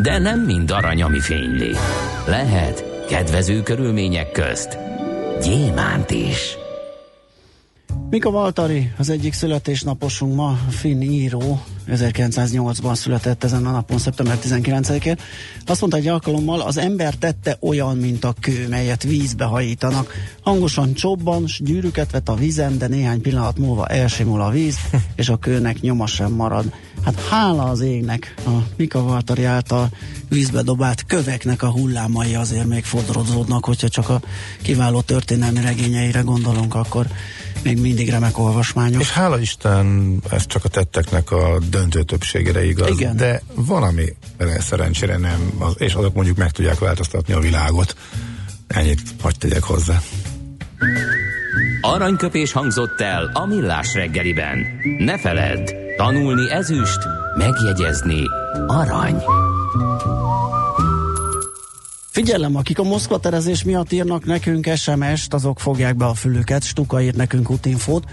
De nem mind arany, ami fényli. Lehet kedvező körülmények közt gyémánt is. Mika Valtari, az egyik születésnaposunk ma, finn író, 1908-ban született ezen a napon, szeptember 19-én. Azt mondta egy alkalommal, az ember tette olyan, mint a kő, melyet vízbe hajítanak. Hangosan csobban, s gyűrűket vet a vízen, de néhány pillanat múlva elsimul a víz, *laughs* és a kőnek nyoma sem marad. Hát hála az égnek, a Mika Valtari által vízbe dobált köveknek a hullámai azért még fodrozódnak, hogyha csak a kiváló történelmi regényeire gondolunk, akkor még mindig remek olvasmányok. És hála Isten, ez csak a tetteknek a döntő többségére igaz. Igen. De van, ami szerencsére nem, az, és azok mondjuk meg tudják változtatni a világot. Ennyit hagy tegyek hozzá. Aranyköpés hangzott el a millás reggeliben. Ne feledd, tanulni ezüst, megjegyezni arany. Figyelem, akik a Moszkva terezés miatt írnak nekünk SMS-t, azok fogják be a fülüket. Stuka írt nekünk útinfót.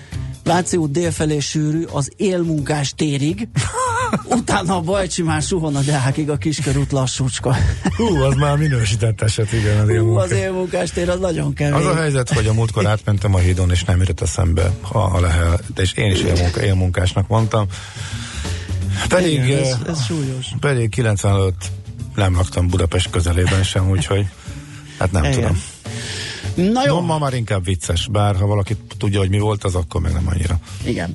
Váci út délfelé sűrű, az élmunkás térig. *laughs* Utána a Bajcsimán suhon a Deákig a kiskörút lassúcska. Hú, az már minősített eset, igen, az Hú, élmunkás. az élmunkás tér az nagyon kemény. Az a helyzet, hogy a múltkor átmentem a hídon, és nem jutott eszembe a, a lehel, és én is élmunka, élmunkásnak mondtam. Pedig, Igen, ez, eh, ez súlyos. pedig 95 nem laktam Budapest közelében sem, úgyhogy hát nem Igen. tudom. Na jó. No, ma már inkább vicces, bár ha valaki tudja, hogy mi volt, az akkor meg nem annyira. Igen.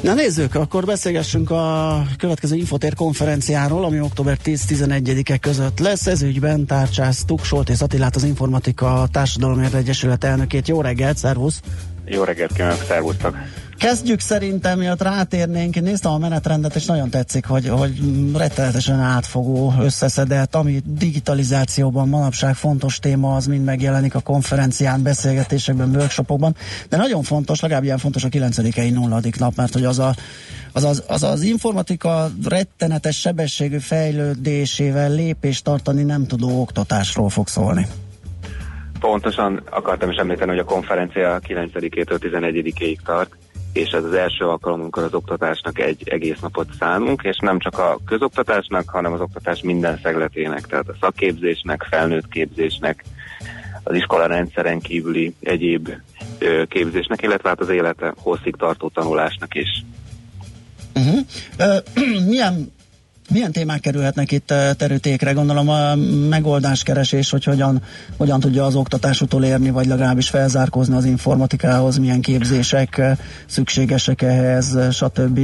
Na nézzük, akkor beszélgessünk a következő Infotér konferenciáról, ami október 10-11-e között lesz. Ez ügyben tárcsáztuk Soltész Attilát, az Informatika Társadalomért Egyesület elnökét. Jó reggelt, szervusz! Jó reggelt kívánok, szervusztok! Kezdjük szerintem, miatt rátérnénk, én néztem a menetrendet, és nagyon tetszik, hogy, hogy rettenetesen átfogó, összeszedett, ami digitalizációban manapság fontos téma, az mind megjelenik a konferencián, beszélgetésekben, workshopokban, de nagyon fontos, legalább ilyen fontos a 9 nulladik nap, mert hogy az a, az, az, az, az informatika rettenetes sebességű fejlődésével lépést tartani nem tudó oktatásról fog szólni. Pontosan akartam is említeni, hogy a konferencia 9-től 11-ig tart, és ez az első alkalom, amikor az oktatásnak egy egész napot szánunk, és nem csak a közoktatásnak, hanem az oktatás minden szegletének, tehát a szakképzésnek, felnőtt képzésnek, az iskola rendszeren kívüli egyéb képzésnek, illetve hát az élete hosszig tartó tanulásnak is. Uh-huh. Ö, *clears throat* milyen milyen témák kerülhetnek itt ö, terütékre? Gondolom a megoldáskeresés, hogy hogyan, hogyan tudja az oktatás utolérni, vagy legalábbis felzárkózni az informatikához, milyen képzések ö, szükségesek ehhez, ö, stb.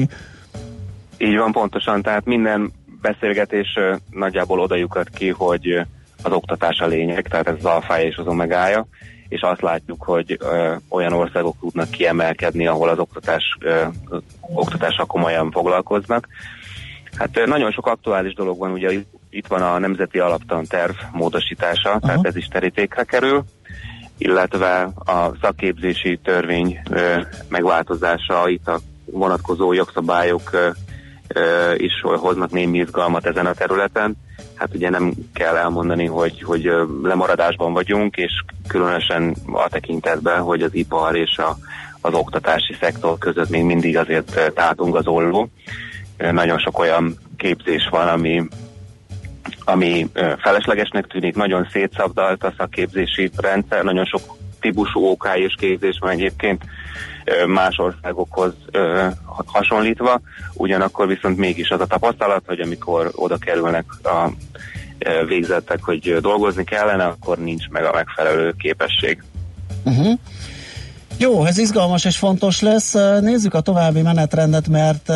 Így van pontosan, tehát minden beszélgetés nagyjából oda lyukad ki, hogy az oktatás a lényeg, tehát ez az alfája és az omegája, és azt látjuk, hogy ö, olyan országok tudnak kiemelkedni, ahol az oktatás, ö, oktatással komolyan foglalkoznak. Hát nagyon sok aktuális dolog van, ugye itt- van a Nemzeti Alaptan terv módosítása, Aha. tehát ez is terítékre kerül, illetve a szakképzési törvény megváltozása, itt a vonatkozó jogszabályok is hoznak némi izgalmat ezen a területen. Hát ugye nem kell elmondani, hogy, hogy lemaradásban vagyunk, és különösen a tekintetben, hogy az ipar és a, az oktatási szektor között még mindig azért tátunk az olló. Nagyon sok olyan képzés van, ami, ami feleslegesnek tűnik, nagyon szétszabdalt a szakképzési rendszer, nagyon sok típusú OK és képzés van egyébként más országokhoz hasonlítva, ugyanakkor viszont mégis az a tapasztalat, hogy amikor oda kerülnek a végzettek, hogy dolgozni kellene, akkor nincs meg a megfelelő képesség. Uh-huh. Jó, ez izgalmas és fontos lesz. Nézzük a további menetrendet, mert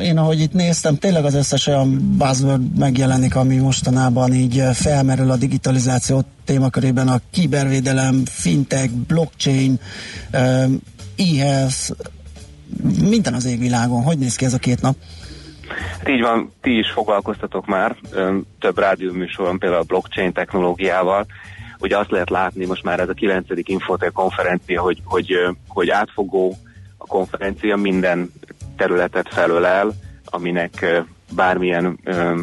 én ahogy itt néztem, tényleg az összes olyan buzzword megjelenik, ami mostanában így felmerül a digitalizáció témakörében, a kibervédelem, fintech, blockchain, e-health, minden az égvilágon. Hogy néz ki ez a két nap? Hát így van, ti is foglalkoztatok már, több rádióműsor van például a blockchain technológiával, ugye azt lehet látni most már ez a 9. Infotel konferencia, hogy, hogy, hogy átfogó a konferencia minden területet felölel, aminek bármilyen ö,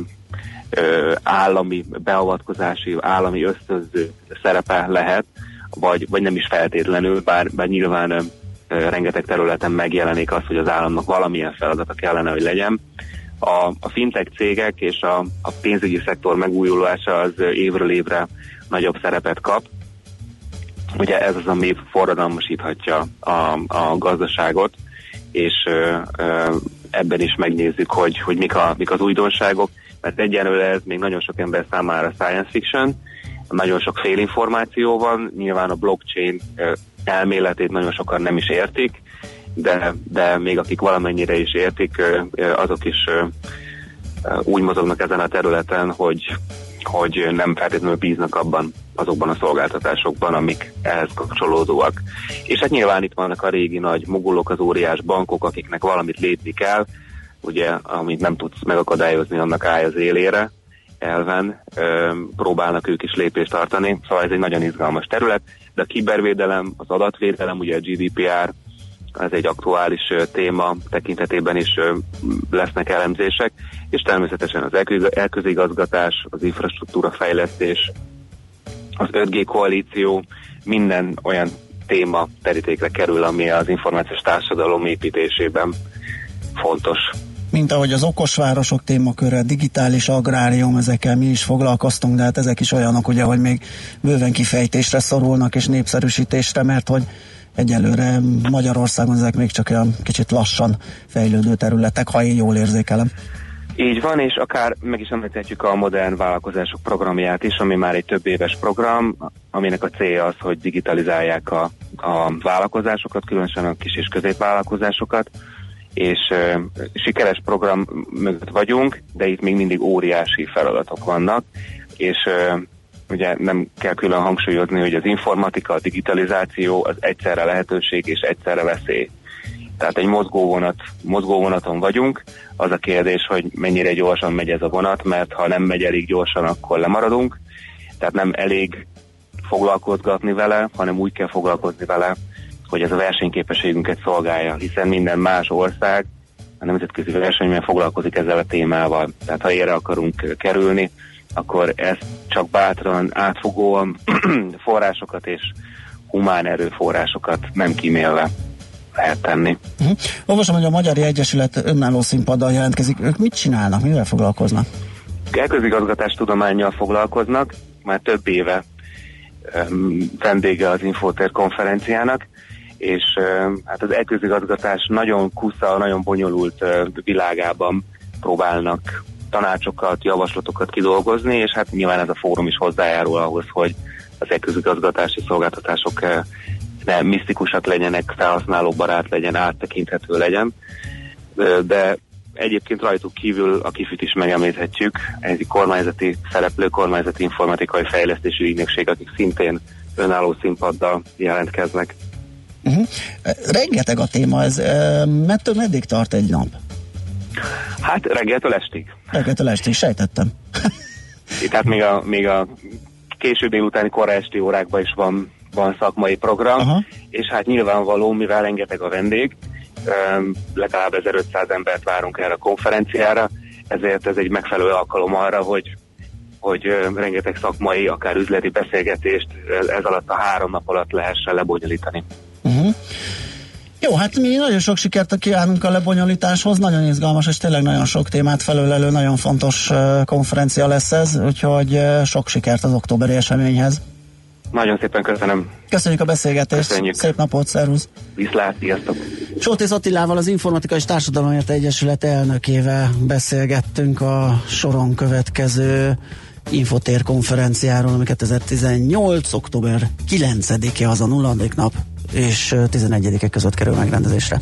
ö, állami beavatkozási, állami ösztönző szerepe lehet, vagy, vagy nem is feltétlenül, bár, bár nyilván ö, rengeteg területen megjelenik az, hogy az államnak valamilyen feladata kellene, hogy legyen. A, a fintech cégek és a, a pénzügyi szektor megújulása az évről évre nagyobb szerepet kap. Ugye ez az, ami forradalmasíthatja a, a gazdaságot, és ö, ö, ebben is megnézzük, hogy, hogy mik, a, mik az újdonságok, mert egyelőre ez még nagyon sok ember számára science fiction, nagyon sok félinformáció van, nyilván a blockchain elméletét nagyon sokan nem is értik, de, de még akik valamennyire is értik, azok is úgy mozognak ezen a területen, hogy, hogy nem feltétlenül bíznak abban, azokban a szolgáltatásokban, amik ehhez kapcsolódóak. És hát nyilván itt vannak a régi nagy mogulok, az óriás bankok, akiknek valamit lépni kell, ugye, amit nem tudsz megakadályozni, annak állj az élére, elven. Ö, próbálnak ők is lépést tartani, szóval ez egy nagyon izgalmas terület, de a kibervédelem, az adatvédelem, ugye a GDPR, ez egy aktuális ö, téma tekintetében is ö, lesznek elemzések, és természetesen az elkö- elközigazgatás, az infrastruktúra fejlesztés, az 5G koalíció, minden olyan téma terítékre kerül, ami az információs társadalom építésében fontos. Mint ahogy az okosvárosok témaköre, digitális agrárium, ezekkel mi is foglalkoztunk, de hát ezek is olyanok, ugye, hogy még bőven kifejtésre szorulnak és népszerűsítésre, mert hogy egyelőre Magyarországon ezek még csak olyan kicsit lassan fejlődő területek, ha én jól érzékelem. Így van, és akár meg is említhetjük a modern vállalkozások programját is, ami már egy több éves program, aminek a célja az, hogy digitalizálják a, a vállalkozásokat, különösen a kis és középvállalkozásokat, és uh, sikeres program mögött vagyunk, de itt még mindig óriási feladatok vannak, és uh, ugye nem kell külön hangsúlyozni, hogy az informatika, a digitalizáció az egyszerre lehetőség és egyszerre veszély. Tehát egy mozgóvonat, mozgóvonaton vagyunk, az a kérdés, hogy mennyire gyorsan megy ez a vonat, mert ha nem megy elég gyorsan, akkor lemaradunk. Tehát nem elég foglalkozgatni vele, hanem úgy kell foglalkozni vele, hogy ez a versenyképességünket szolgálja, hiszen minden más ország a nemzetközi versenyben foglalkozik ezzel a témával. Tehát ha erre akarunk kerülni, akkor ezt csak bátran, átfogóan *clears throat* forrásokat és humán erőforrásokat nem kímélve lehet tenni. Uh-huh. Olvasom, hogy a Magyar Egyesület önálló színpaddal jelentkezik. Ők mit csinálnak, mivel foglalkoznak? Elközigazgatás tudományjal foglalkoznak, már több éve um, vendége az Infoter konferenciának, és um, hát az elközigazgatás nagyon kusza, nagyon bonyolult uh, világában próbálnak tanácsokat, javaslatokat kidolgozni, és hát nyilván ez a fórum is hozzájárul ahhoz, hogy az elközigazgatási szolgáltatások ne misztikusak legyenek, felhasználóbarát legyen, áttekinthető legyen, de egyébként rajtuk kívül a kifit is megemlíthetjük, ez egy kormányzati szereplő, kormányzati informatikai fejlesztési ügynökség, akik szintén önálló színpaddal jelentkeznek. Uh-huh. Rengeteg a téma, ez mettől meddig tart egy nap? Hát reggeltől estig. Reggeltől estig, sejtettem. Tehát még a, még a késő délutáni kora esti órákban is van van szakmai program, Aha. és hát nyilvánvaló, mivel rengeteg a vendég, legalább 1500 embert várunk erre a konferenciára, ezért ez egy megfelelő alkalom arra, hogy hogy rengeteg szakmai, akár üzleti beszélgetést ez alatt a három nap alatt lehessen lebonyolítani. Uh-huh. Jó, hát mi nagyon sok sikert kívánunk a lebonyolításhoz, nagyon izgalmas, és tényleg nagyon sok témát felölelő, nagyon fontos konferencia lesz ez, úgyhogy sok sikert az októberi eseményhez. Nagyon szépen köszönöm. Köszönjük a beszélgetést. Köszönjük. Szép napot, szervusz. Viszlát, sziasztok. Sótész Attilával, az Informatika és Társadalomért Egyesület elnökével beszélgettünk a soron következő Infotér konferenciáról, ami 2018. október 9-e az a nulladik nap, és 11-e között kerül megrendezésre.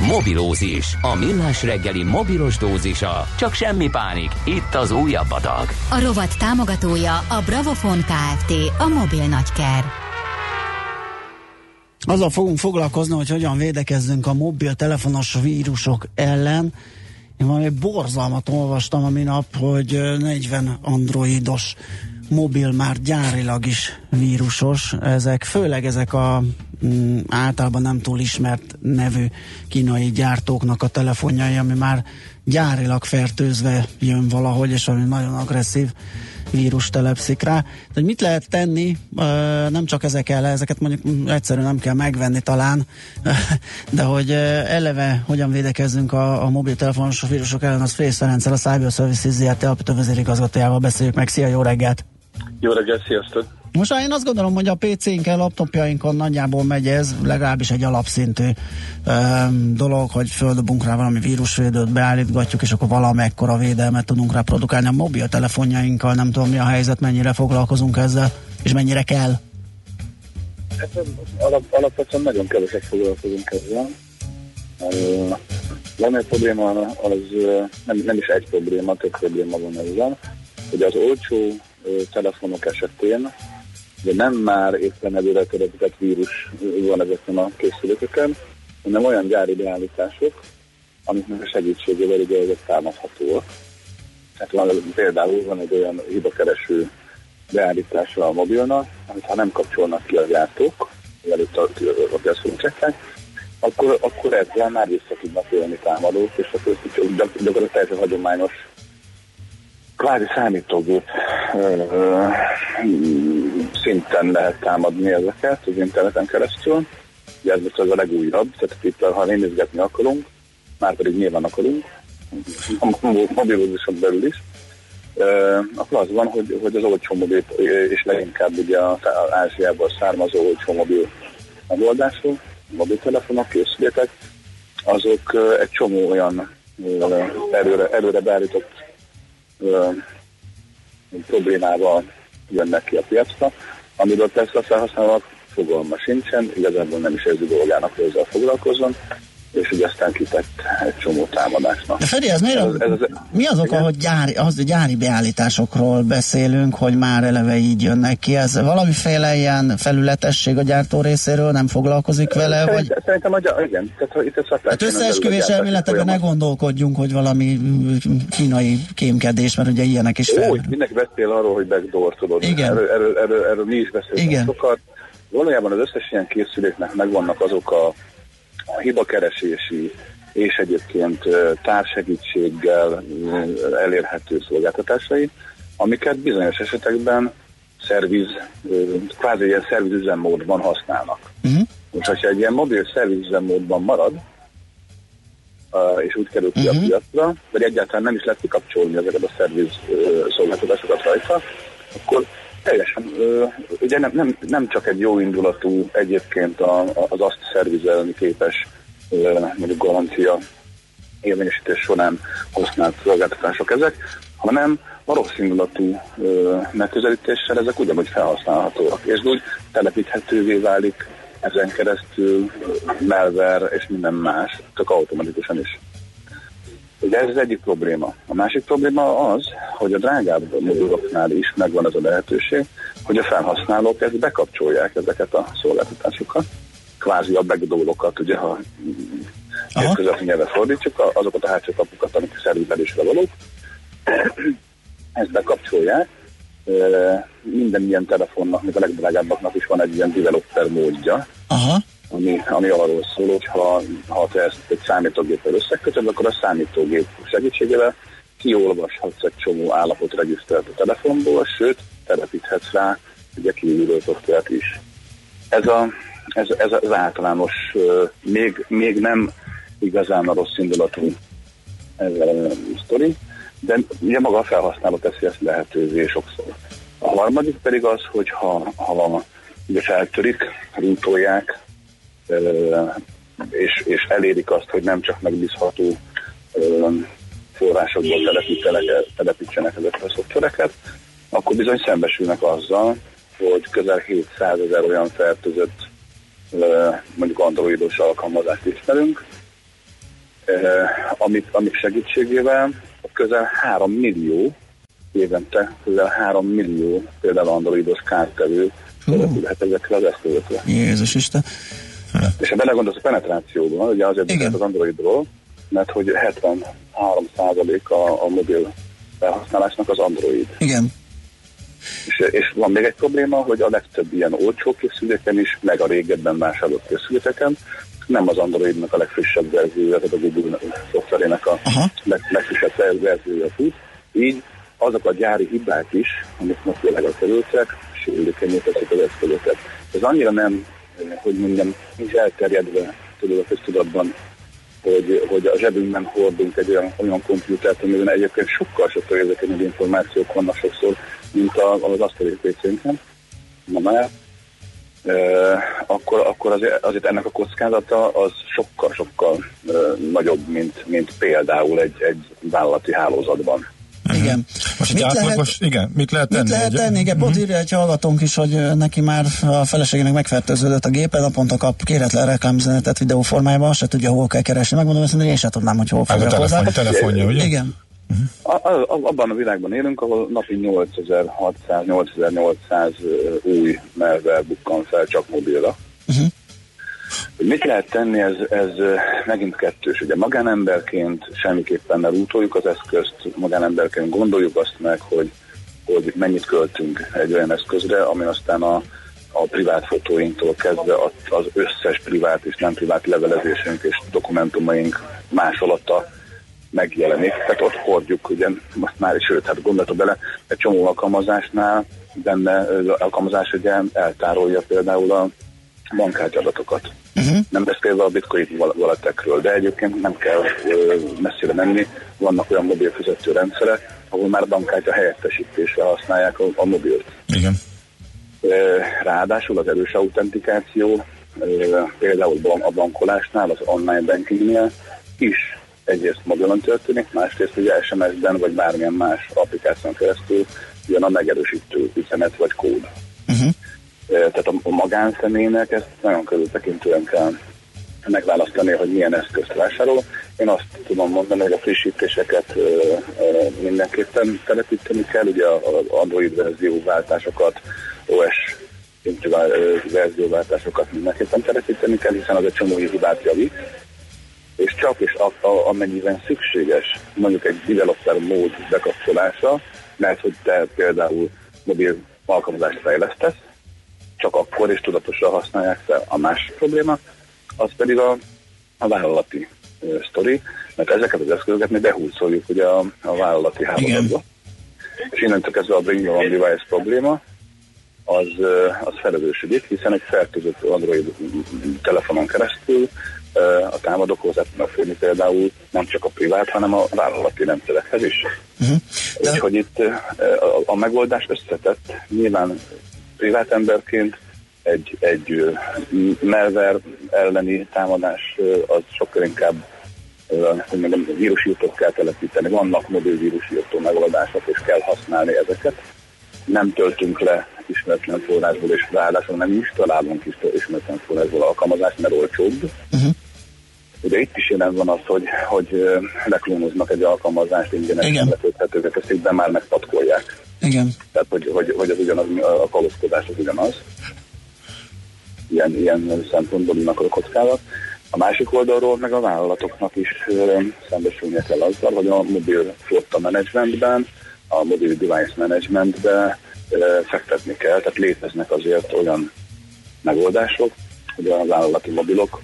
Mobilózis, a millás reggeli mobilos dózisa. Csak semmi pánik, itt az újabb adag. A rovat támogatója a Bravofon Kft. A mobil nagyker. Azzal fogunk foglalkozni, hogy hogyan védekezzünk a mobiltelefonos vírusok ellen. Én valami borzalmat olvastam a minap, hogy ö, 40 androidos mobil már gyárilag is vírusos. Ezek főleg ezek a mm, általában nem túl ismert nevű kínai gyártóknak a telefonjai, ami már gyárilag fertőzve jön valahogy, és ami nagyon agresszív vírus telepszik rá. De mit lehet tenni, nem csak ezek ellen, ezeket mondjuk egyszerűen nem kell megvenni talán, *laughs* de hogy eleve hogyan védekezzünk a, a mobiltelefonos vírusok ellen, az Frész Ferenccel, a Cyber Services ZRT alapító vezérigazgatójával beszéljük meg. Szia, jó reggelt! Jó reggelt, sziasztok! Most én azt gondolom, hogy a PC-nkkel, laptopjainkon nagyjából megy ez, legalábbis egy alapszintű ö, dolog, hogy földobunk rá valami vírusvédőt, beállítgatjuk, és akkor valamekkora védelmet tudunk rá produkálni. A mobiltelefonjainkkal nem tudom mi a helyzet, mennyire foglalkozunk ezzel, és mennyire kell. Hát, alap, alapvetően nagyon keveset foglalkozunk ezzel. Van egy probléma, az nem, nem is egy probléma, több probléma van ezzel, hogy az olcsó telefonok esetén de nem már éppen előre töretített vírus van ezeken a készülékeken, hanem olyan gyári beállítások, amiknek a segítségével ugye ezek támadhatóak. Tehát van, például van egy olyan hibakereső beállítása a mobilnak, amit ha nem kapcsolnak ki a gyártók, mielőtt a, a piacon csekkel, akkor, akkor ezzel már vissza tudnak élni támadók, és akkor gyakorlatilag teljesen hagyományos kvázi számítógép szinten lehet támadni ezeket az interneten keresztül. Ugye ez most az a legújabb, tehát itt ha nézgetni akarunk, már pedig nyilván akarunk, mobilozison belül is, akkor az van, hogy, hogy az olcsó mobil, és leginkább ugye az Ázsiából származó olcsó mobil megoldások, mobiltelefonok, készülékek, azok egy csomó olyan előre, előre beállított ö, problémával jönnek ki a piacra, amiről persze a felhasználók fogalma sincsen, igazából nem is érzi dolgának, hogy ezzel foglalkozzon, és ugye aztán kitett egy csomó támadásnak. De Feri, ez miért, ez, ez, ez, mi az oka, igen? hogy gyári, az, hogy gyári beállításokról beszélünk, hogy már eleve így jönnek ki? Ez valamiféle ilyen felületesség a gyártó részéről, nem foglalkozik vele? Vagy... Szerintem, szerintem a gy- igen, tehát itt a Hát összeesküvés elméletekben ne gondolkodjunk, hogy valami mm, kínai kémkedés, mert ugye ilyenek is fel. Úgy, mindenki beszél arról, hogy backdoor, tudod. Igen. Erről, erről, erről, erről mi is beszélünk sokat. Valójában az összes ilyen készüléknek megvannak azok a, a hibakeresési és egyébként ö, elérhető szolgáltatásai, amiket bizonyos esetekben szerviz, kvázi ilyen szervizüzemmódban használnak. Uh-huh. Most, ha egy ilyen mobil szervizüzemmódban marad, és úgy kerül ki a Mhm. piacra, vagy egyáltalán nem is lehet kikapcsolni ezeket a szerviz szolgáltatásokat rajta, akkor teljesen, ugye nem, nem, nem csak egy jó indulatú egyébként az azt szervizelni képes mondjuk garancia érvényesítés során használt szolgáltatások ezek, hanem a rossz indulatú ö, megközelítéssel ezek ugyanúgy felhasználhatóak, és úgy telepíthetővé válik ezen keresztül malware és minden más, csak automatikusan is. Ugye ez az egyik probléma. A másik probléma az, hogy a drágább moduloknál is megvan az a lehetőség, hogy a felhasználók ezt bekapcsolják ezeket a szolgáltatásokat, kvázi a backdoorokat, ugye ha közvetlen nyelven fordítsuk, a- azokat a hátsó kapukat, amik szervizelésre valók, *clears throat* ezt bekapcsolják. Minden ilyen telefonnak, még a legdrágábbaknak is van egy ilyen developer módja, Aha. Ami, ami arról szól, hogy ha, ha te ezt egy számítógéppel összekötöd, akkor a számítógép segítségével kiolvashatsz egy csomó állapotregisztert a telefonból, sőt, telepíthetsz rá ugye kívülről szoftvert is. Ez, a, ez, ez az általános, még, még nem igazán a rossz indulatú ezzel a sztori, de ugye maga a felhasználó teszi ezt lehetővé sokszor. A harmadik pedig az, hogy ha, ha ugye feltörik, rútolják, és, és elérik azt, hogy nem csak megbízható forrásokból telepítsenek ezeket a szoftvereket, akkor bizony szembesülnek azzal, hogy közel 700 ezer olyan fertőzött mondjuk androidos alkalmazást ismerünk, amit, amik segítségével a közel 3 millió évente közel 3 millió például androidos kártevő települhet ezekre az eszközökre. Jézus Isten. És ha belegondolsz a penetrációban, ugye azért beszélt az Androidról, mert hogy 73% a, a mobil felhasználásnak az Android. Igen. És, és van még egy probléma, hogy a legtöbb ilyen olcsó készüléken is, meg a régebben vásárolt készülékeken nem az Androidnak a legfrissebb verziója, tehát a Google szoftverének a leg, legfrissebb verziója fut. Így azok a gyári hibák is, amik most világra kerültek, sérülékenyé teszik az eszközöket. Ez annyira nem, hogy mondjam, nincs elterjedve tudod a köztudatban, hogy, hogy a zsebünkben hordunk egy olyan, olyan komputert, amiben egyébként sokkal sokkal érzékenyebb információk vannak sokszor, mint az asztali PC-nken. Ma már. E, akkor, akkor azért, azért ennek a kockázata az sokkal-sokkal e, nagyobb, mint, mint például egy, egy vállalati hálózatban. Igen. Most Mit lehet- átlagos, igen, mit lehet tenni? Mit lehet Egy- tenni? Igen, pont írja egy hallgatónk is, hogy neki már a feleségének megfertőződött a gépe, naponta kap kéretlen reklámüzenetet videóformájában, azt se tudja, hol kell keresni. Megmondom őszintén, én sem tudnám, hogy hol a fogja telefon- hozzá. telefonja, ugye? Igen. A, a, abban a világban élünk, ahol napi 8600-8800 új malware bukkan fel csak mobilra. Uh-huh. Hogy mit lehet tenni, ez, ez megint kettős. Ugye magánemberként semmiképpen ne rútoljuk az eszközt, magánemberként gondoljuk azt meg, hogy, hogy mennyit költünk egy olyan eszközre, ami aztán a, a privát fotóinktól kezdve az, összes privát és nem privát levelezésünk és dokumentumaink másolata megjelenik. Tehát ott hordjuk, ugye most már is, sőt, hát gondoltok bele, egy csomó alkalmazásnál benne az alkalmazás ugye eltárolja például a bankkártyadatokat. Uh-huh. Nem beszélve a bitcoin walletekről, de egyébként nem kell ö, messzire menni. Vannak olyan mobil fizető rendszerek, ahol már bankkártya helyettesítésre használják a, a mobilt. Igen. Ráadásul az erős autentikáció, például a bankolásnál, az online bankingnél is egyrészt mobilon történik, másrészt ugye SMS-ben vagy bármilyen más applikáción keresztül jön a megerősítő üzenet vagy kód. Uh-huh. Tehát a, magánszemélynek ezt nagyon körültekintően kell megválasztani, hogy milyen eszközt vásárol. Én azt tudom mondani, hogy a frissítéseket mindenképpen telepíteni kell, ugye az Android verzióváltásokat, OS szintű verzióváltásokat mindenképpen telepíteni kell, hiszen az egy csomó hibát javít, és csak és a, a, amennyiben szükséges mondjuk egy developer mód bekapcsolása, mert hogy te például mobil alkalmazást fejlesztesz, csak akkor is tudatosan használják fel. A másik probléma, az pedig a, a vállalati ö, sztori, mert ezeket az eszközöket mi behúzoljuk ugye a, a vállalati hálózatba. És innentől kezdve a Bring Your Own Device probléma, az, az felelősödik, hiszen egy fertőzött Android telefonon keresztül a támadók hozzá tudnak férni például nem csak a privát, hanem a vállalati rendszerekhez is. Uh-huh. Úgyhogy itt a, a megoldás összetett. Nyilván privát emberként egy, egy malware elleni támadás az sokkal inkább mondjam, vírusírtót kell telepíteni. Vannak mobil vírusírtó megoldások, és kell használni ezeket. Nem töltünk le ismeretlen forrásból, és ráadásul nem is találunk is ismeretlen forrásból alkalmazást, mert olcsóbb. Uh-huh. Ugye itt is jelen van az, hogy, hogy leklónoznak egy alkalmazást, ingyenesen letölthetővé teszik, de már megpatkolják. Igen. Tehát, hogy, hogy, hogy az ugyanaz, a kalózkodás az ugyanaz. Ilyen, ilyen szempontból jönnek a kockázat. A másik oldalról meg a vállalatoknak is szembesülnie kell azzal, hogy a mobil flotta managementben, a mobil device managementben ö, fektetni kell, tehát léteznek azért olyan megoldások, hogy a vállalati mobilok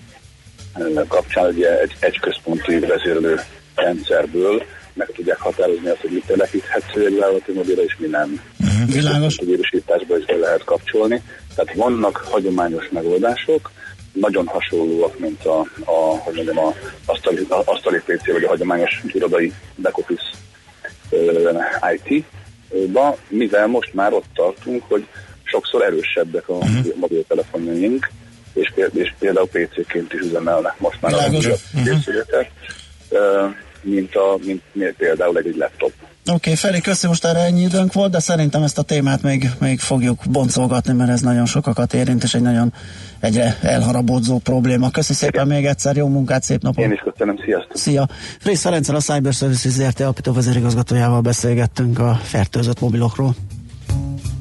kapcsán ugye egy, egy központi vezérlő rendszerből meg tudják határozni azt, hogy mit telepíthető egy vállalati mobilra, és mi nem. Uh-huh, világos. A vírusításba is be lehet kapcsolni. Tehát vannak hagyományos megoldások, nagyon hasonlóak, mint a, a, hogy mondjam, a asztali, a asztali PC, vagy a hagyományos irodai back office IT-ba, mivel most már ott tartunk, hogy sokszor erősebbek a uh-huh. mobiltelefonjaink, és, és például PC-ként is üzemelnek most már a Világos. újabb Mhm. Mint, a, mint, mint például egy, laptop. Oké, okay, Feri, köszi, most erre ennyi időnk volt, de szerintem ezt a témát még, még fogjuk boncolgatni, mert ez nagyon sokakat érint, és egy nagyon egyre elharabódzó probléma. Köszi szépen még egyszer, jó munkát, szép napot! Én is köszönöm, sziasztok! Szia! Frész Ferenccel a Cyber Services ZRT alapító vezérigazgatójával beszélgettünk a fertőzött mobilokról.